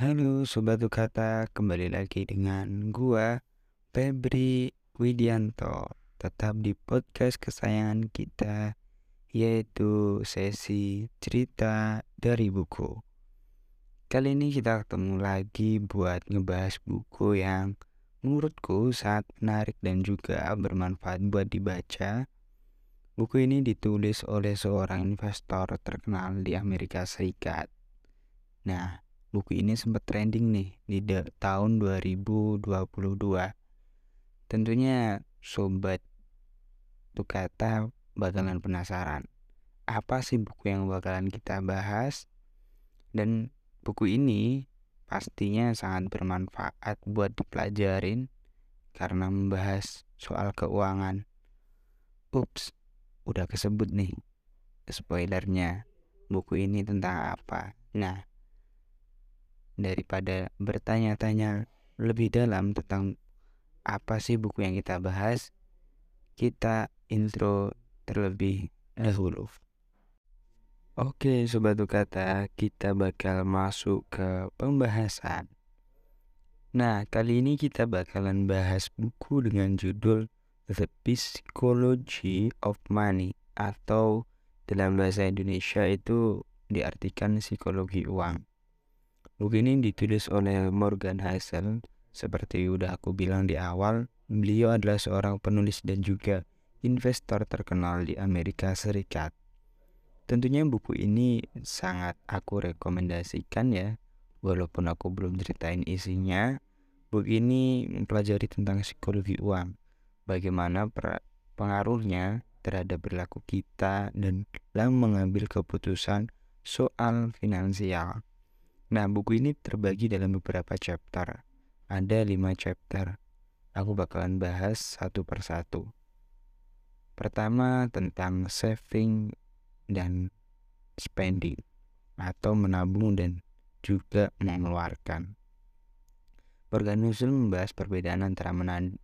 Halo Sobat Kata, kembali lagi dengan gua Febri Widianto. Tetap di podcast kesayangan kita Yaitu sesi cerita dari buku. Kali ini kita ketemu lagi buat ngebahas buku yang menurutku sangat menarik dan juga bermanfaat buat dibaca. Buku ini ditulis oleh seorang investor terkenal di Amerika Serikat. Nah, buku ini sempat trending nih di tahun 2022. Tentunya sobat tuh kata bakalan penasaran. Apa sih buku yang bakalan kita bahas? Dan buku ini pastinya sangat bermanfaat buat dipelajarin karena membahas soal keuangan. Ups, udah kesebut nih spoilernya. Buku ini tentang apa? Nah, daripada bertanya-tanya lebih dalam tentang apa sih buku yang kita bahas, kita intro terlebih dahulu. Oke, sobat kata, kita bakal masuk ke pembahasan. Nah, kali ini kita bakalan bahas buku dengan judul The Psychology of Money atau dalam bahasa Indonesia itu diartikan psikologi uang. Buku ini ditulis oleh Morgan Housel. Seperti udah aku bilang di awal, beliau adalah seorang penulis dan juga investor terkenal di Amerika Serikat. Tentunya buku ini sangat aku rekomendasikan ya, walaupun aku belum ceritain isinya. Buku ini mempelajari tentang psikologi uang, bagaimana pengaruhnya terhadap perilaku kita dan dalam mengambil keputusan soal finansial. Nah, buku ini terbagi dalam beberapa chapter. Ada lima chapter. Aku bakalan bahas satu persatu. Pertama tentang saving dan spending atau menabung dan juga mengeluarkan. Organisasi membahas perbedaan antara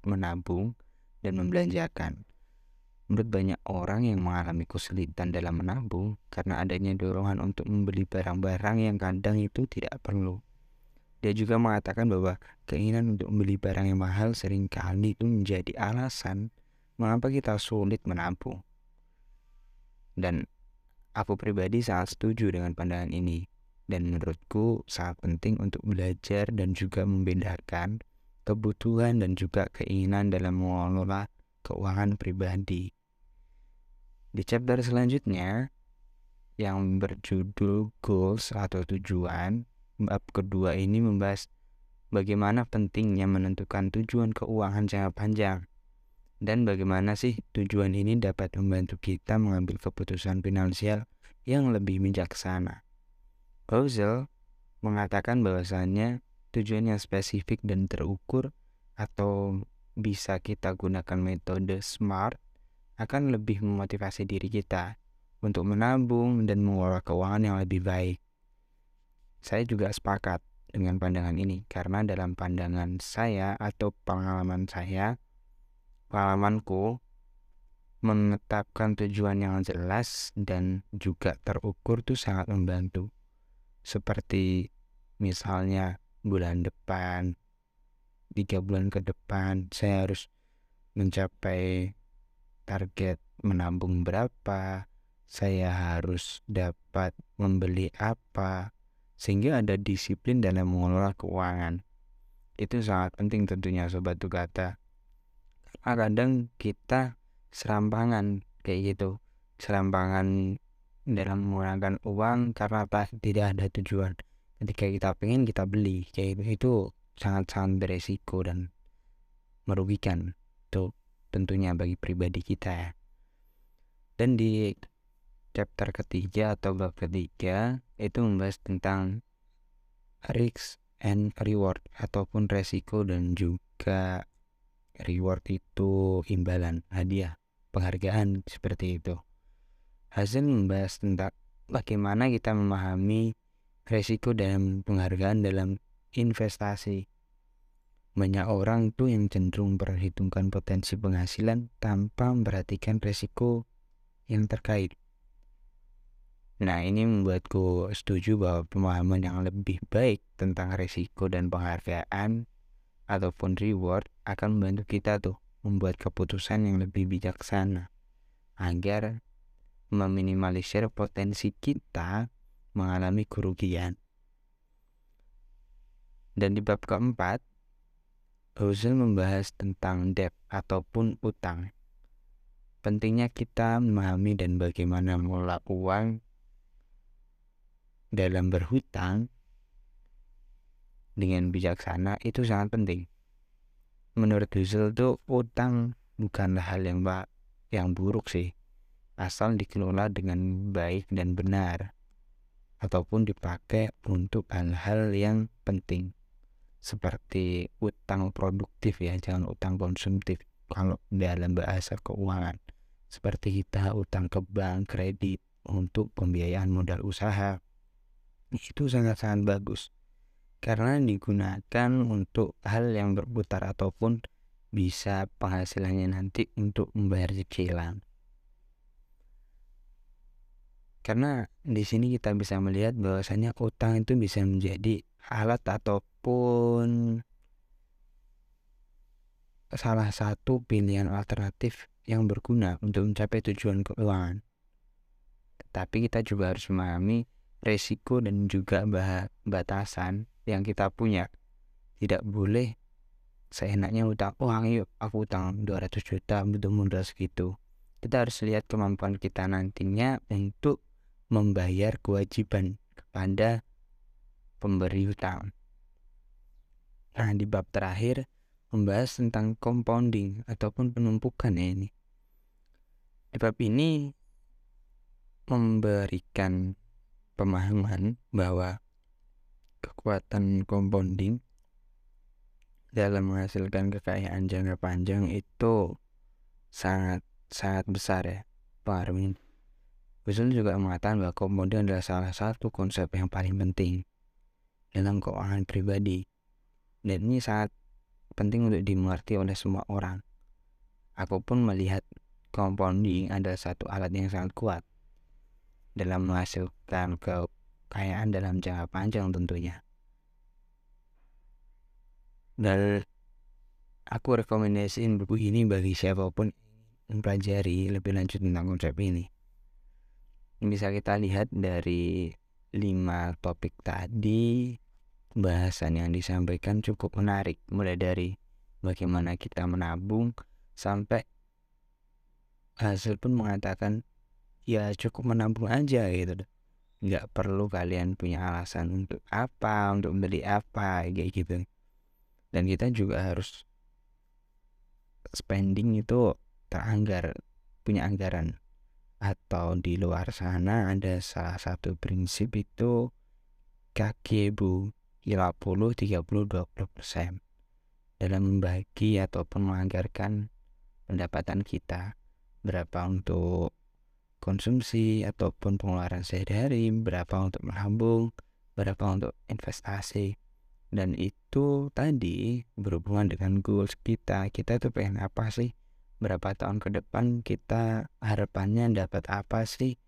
menabung dan membelanjakan. Menurut banyak orang yang mengalami kesulitan dalam menabung karena adanya dorongan untuk membeli barang-barang yang kadang itu tidak perlu. Dia juga mengatakan bahwa keinginan untuk membeli barang yang mahal sering kali itu menjadi alasan mengapa kita sulit menabung. Dan aku pribadi sangat setuju dengan pandangan ini dan menurutku sangat penting untuk belajar dan juga membedakan kebutuhan dan juga keinginan dalam mengelola keuangan pribadi. Di chapter selanjutnya yang berjudul goals atau tujuan, bab kedua ini membahas bagaimana pentingnya menentukan tujuan keuangan jangka panjang dan bagaimana sih tujuan ini dapat membantu kita mengambil keputusan finansial yang lebih bijaksana. Housel mengatakan bahwasannya tujuan yang spesifik dan terukur atau bisa kita gunakan metode SMART akan lebih memotivasi diri kita untuk menabung dan mengelola keuangan yang lebih baik. Saya juga sepakat dengan pandangan ini karena dalam pandangan saya atau pengalaman saya, pengalamanku menetapkan tujuan yang jelas dan juga terukur itu sangat membantu. Seperti misalnya bulan depan, tiga bulan ke depan, saya harus mencapai target menabung berapa, saya harus dapat membeli apa, sehingga ada disiplin dalam mengelola keuangan. Itu sangat penting tentunya sobat kata. Karena kadang kita serampangan kayak gitu, serampangan dalam menggunakan uang karena apa tidak ada tujuan. Ketika kita pengen kita beli kayak gitu itu sangat-sangat beresiko dan merugikan tuh tentunya bagi pribadi kita. Dan di chapter ketiga atau bab ketiga itu membahas tentang risk and reward ataupun resiko dan juga reward itu imbalan hadiah penghargaan seperti itu. Hasil membahas tentang bagaimana kita memahami resiko dan penghargaan dalam investasi banyak orang tuh yang cenderung perhitungkan potensi penghasilan tanpa memperhatikan resiko yang terkait. Nah, ini membuatku setuju bahwa pemahaman yang lebih baik tentang resiko dan penghargaan ataupun reward akan membantu kita tuh membuat keputusan yang lebih bijaksana agar meminimalisir potensi kita mengalami kerugian. Dan di bab keempat, Husserl membahas tentang debt ataupun utang. Pentingnya kita memahami dan bagaimana mengelola uang dalam berhutang dengan bijaksana itu sangat penting. Menurut Husserl itu utang bukanlah hal yang yang buruk sih, asal dikelola dengan baik dan benar, ataupun dipakai untuk hal-hal yang penting, seperti utang produktif ya, jangan utang konsumtif kalau dalam bahasa keuangan, seperti kita utang ke bank, kredit untuk pembiayaan modal usaha, itu sangat-sangat bagus karena digunakan untuk hal yang berputar ataupun bisa penghasilannya nanti untuk membayar cicilan. Karena di sini kita bisa melihat bahwasanya utang itu bisa menjadi alat ataupun salah satu pilihan alternatif yang berguna untuk mencapai tujuan keuangan. Tetapi kita juga harus memahami resiko dan juga batasan yang kita punya. Tidak boleh seenaknya utang, oh yuk aku utang 200 juta untuk modal segitu. Kita harus lihat kemampuan kita nantinya untuk membayar kewajiban kepada pemberi hutang. Nah, di bab terakhir membahas tentang compounding ataupun penumpukan ya ini. Di bab ini memberikan pemahaman bahwa kekuatan compounding dalam menghasilkan kekayaan jangka panjang itu sangat sangat besar ya pengaruhnya. Wisnu juga mengatakan bahwa compounding adalah salah satu konsep yang paling penting dalam keuangan pribadi dan ini sangat penting untuk dimengerti oleh semua orang. Aku pun melihat compounding adalah satu alat yang sangat kuat dalam menghasilkan kekayaan dalam jangka panjang tentunya. Dan aku rekomendasiin buku ini bagi siapa pun yang mempelajari lebih lanjut tentang konsep ini. Bisa kita lihat dari lima topik tadi bahasan yang disampaikan cukup menarik. Mulai dari bagaimana kita menabung sampai hasil pun mengatakan ya cukup menabung aja gitu. Nggak perlu kalian punya alasan untuk apa untuk beli apa kayak gitu. Dan kita juga harus spending itu teranggar punya anggaran. Atau di luar sana ada salah satu prinsip itu kaki bu 50 30 20 persen dalam membagi ataupun menganggarkan pendapatan kita berapa untuk konsumsi ataupun pengeluaran sehari-hari, berapa untuk menabung, berapa untuk investasi. Dan itu tadi berhubungan dengan goals kita. Kita itu pengen apa sih? Berapa tahun ke depan kita harapannya dapat apa sih?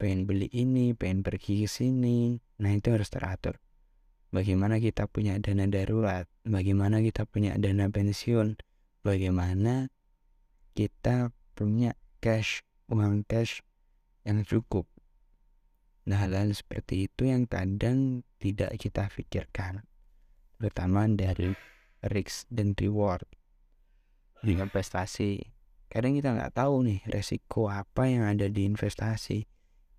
Pengen beli ini, pengen pergi ke sini. Nah, itu harus teratur. Bagaimana kita punya dana darurat, bagaimana kita punya dana pensiun, bagaimana kita punya cash, uang cash yang cukup. Nah, hal-hal seperti itu yang kadang tidak kita pikirkan, terutama dari risk dan reward di investasi. Kadang kita nggak tahu nih resiko apa yang ada di investasi.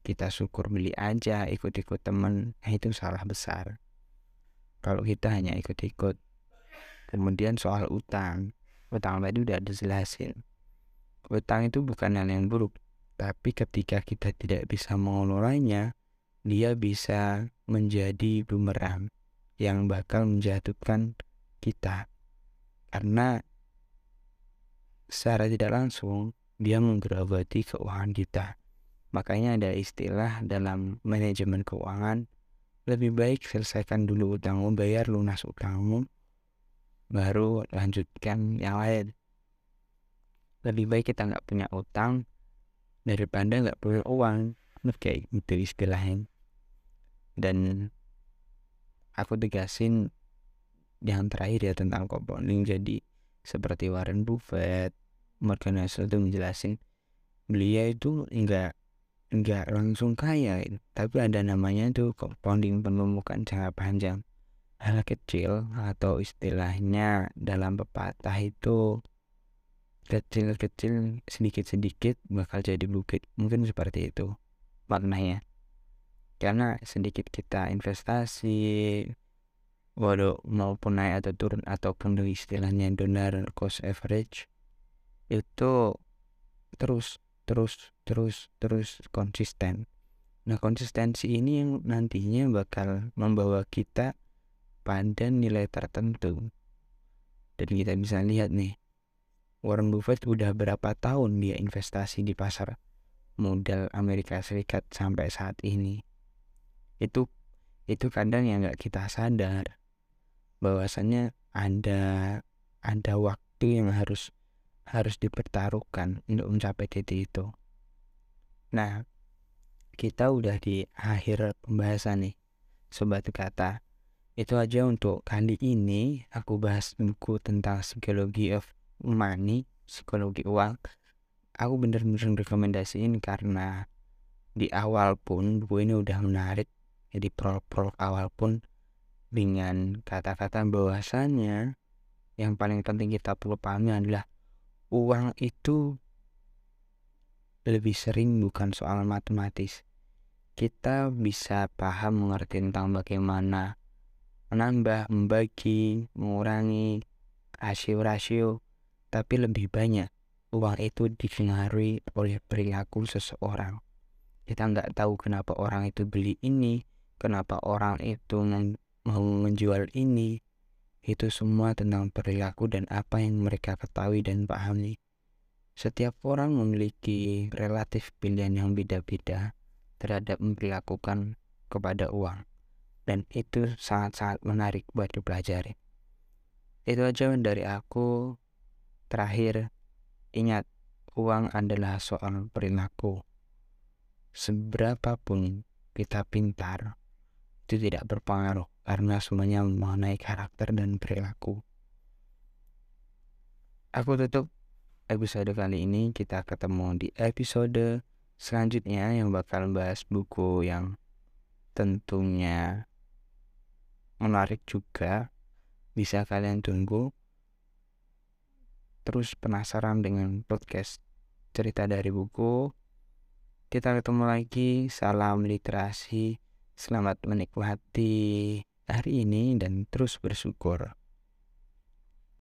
Kita syukur beli aja, ikut-ikut temen, nah itu salah besar. Kalau kita hanya ikut-ikut. Kemudian soal utang, utang tadi udah dijelasin. Utang itu bukan hal yang buruk, tapi ketika kita tidak bisa mengelolanya, dia bisa menjadi bumerang yang bakal menjatuhkan kita. Karena secara tidak langsung dia menggerabati keuangan kita. Makanya ada istilah dalam manajemen keuangan, lebih baik selesaikan dulu utangmu, bayar lunas utangmu, baru lanjutkan yang lain. Lebih baik kita nggak punya utang, daripada nggak punya uang. Kayak gitu istilahnya. Dan aku tegasin yang terakhir ya tentang compounding. Jadi seperti Warren Buffett Morgan Housel itu menjelasin beliau itu enggak enggak langsung kaya. Tapi ada namanya tuh compounding penumpukan jangka panjang. Hal kecil atau istilahnya dalam pepatah itu kecil-kecil sedikit-sedikit bakal jadi bukit. Mungkin seperti itu maknanya. Karena sedikit kita investasi waduh maupun naik atau turun ataupun istilahnya dollar cost average itu terus terus terus terus konsisten. Nah konsistensi ini yang nantinya bakal membawa kita pada nilai tertentu. Dan kita bisa lihat nih Warren Buffett udah berapa tahun dia investasi di pasar modal Amerika Serikat sampai saat ini? Itu itu kadang yang nggak kita sadar. Bahwasannya ada ada waktu yang harus harus dipertaruhkan untuk mencapai titik itu. Nah, kita udah di akhir pembahasan nih, sobat kata. Itu aja untuk kali ini aku bahas buku tentang psikologi of money, psikologi uang. Aku bener-bener rekomendasiin karena di awal pun buku ini udah menarik. Jadi prolog-prolog awal pun dengan kata-kata bahwasannya yang paling penting kita perlu pahami adalah uang itu lebih sering bukan soal matematis. Kita bisa paham mengerti tentang bagaimana menambah, membagi, mengurangi rasio-rasio, tapi lebih banyak uang itu dipengaruhi oleh perilaku seseorang. Kita nggak tahu kenapa orang itu beli ini, kenapa orang itu mau menjual ini itu semua tentang perilaku dan apa yang mereka ketahui dan pahami. Setiap orang memiliki relatif pilihan yang beda-beda terhadap memperlakukan kepada uang. Dan itu sangat-sangat menarik buat dipelajari. Itu aja dari aku. Terakhir, ingat, uang adalah soal perilaku. Seberapapun kita pintar, itu tidak berpengaruh karena semuanya mengenai karakter dan perilaku. Aku tutup episode kali ini. Kita ketemu di episode selanjutnya yang bakal bahas buku yang tentunya menarik juga. Bisa kalian tunggu. Terus penasaran dengan podcast cerita dari buku. Kita ketemu lagi. Salam literasi. Selamat menikmati hari ini dan terus bersyukur.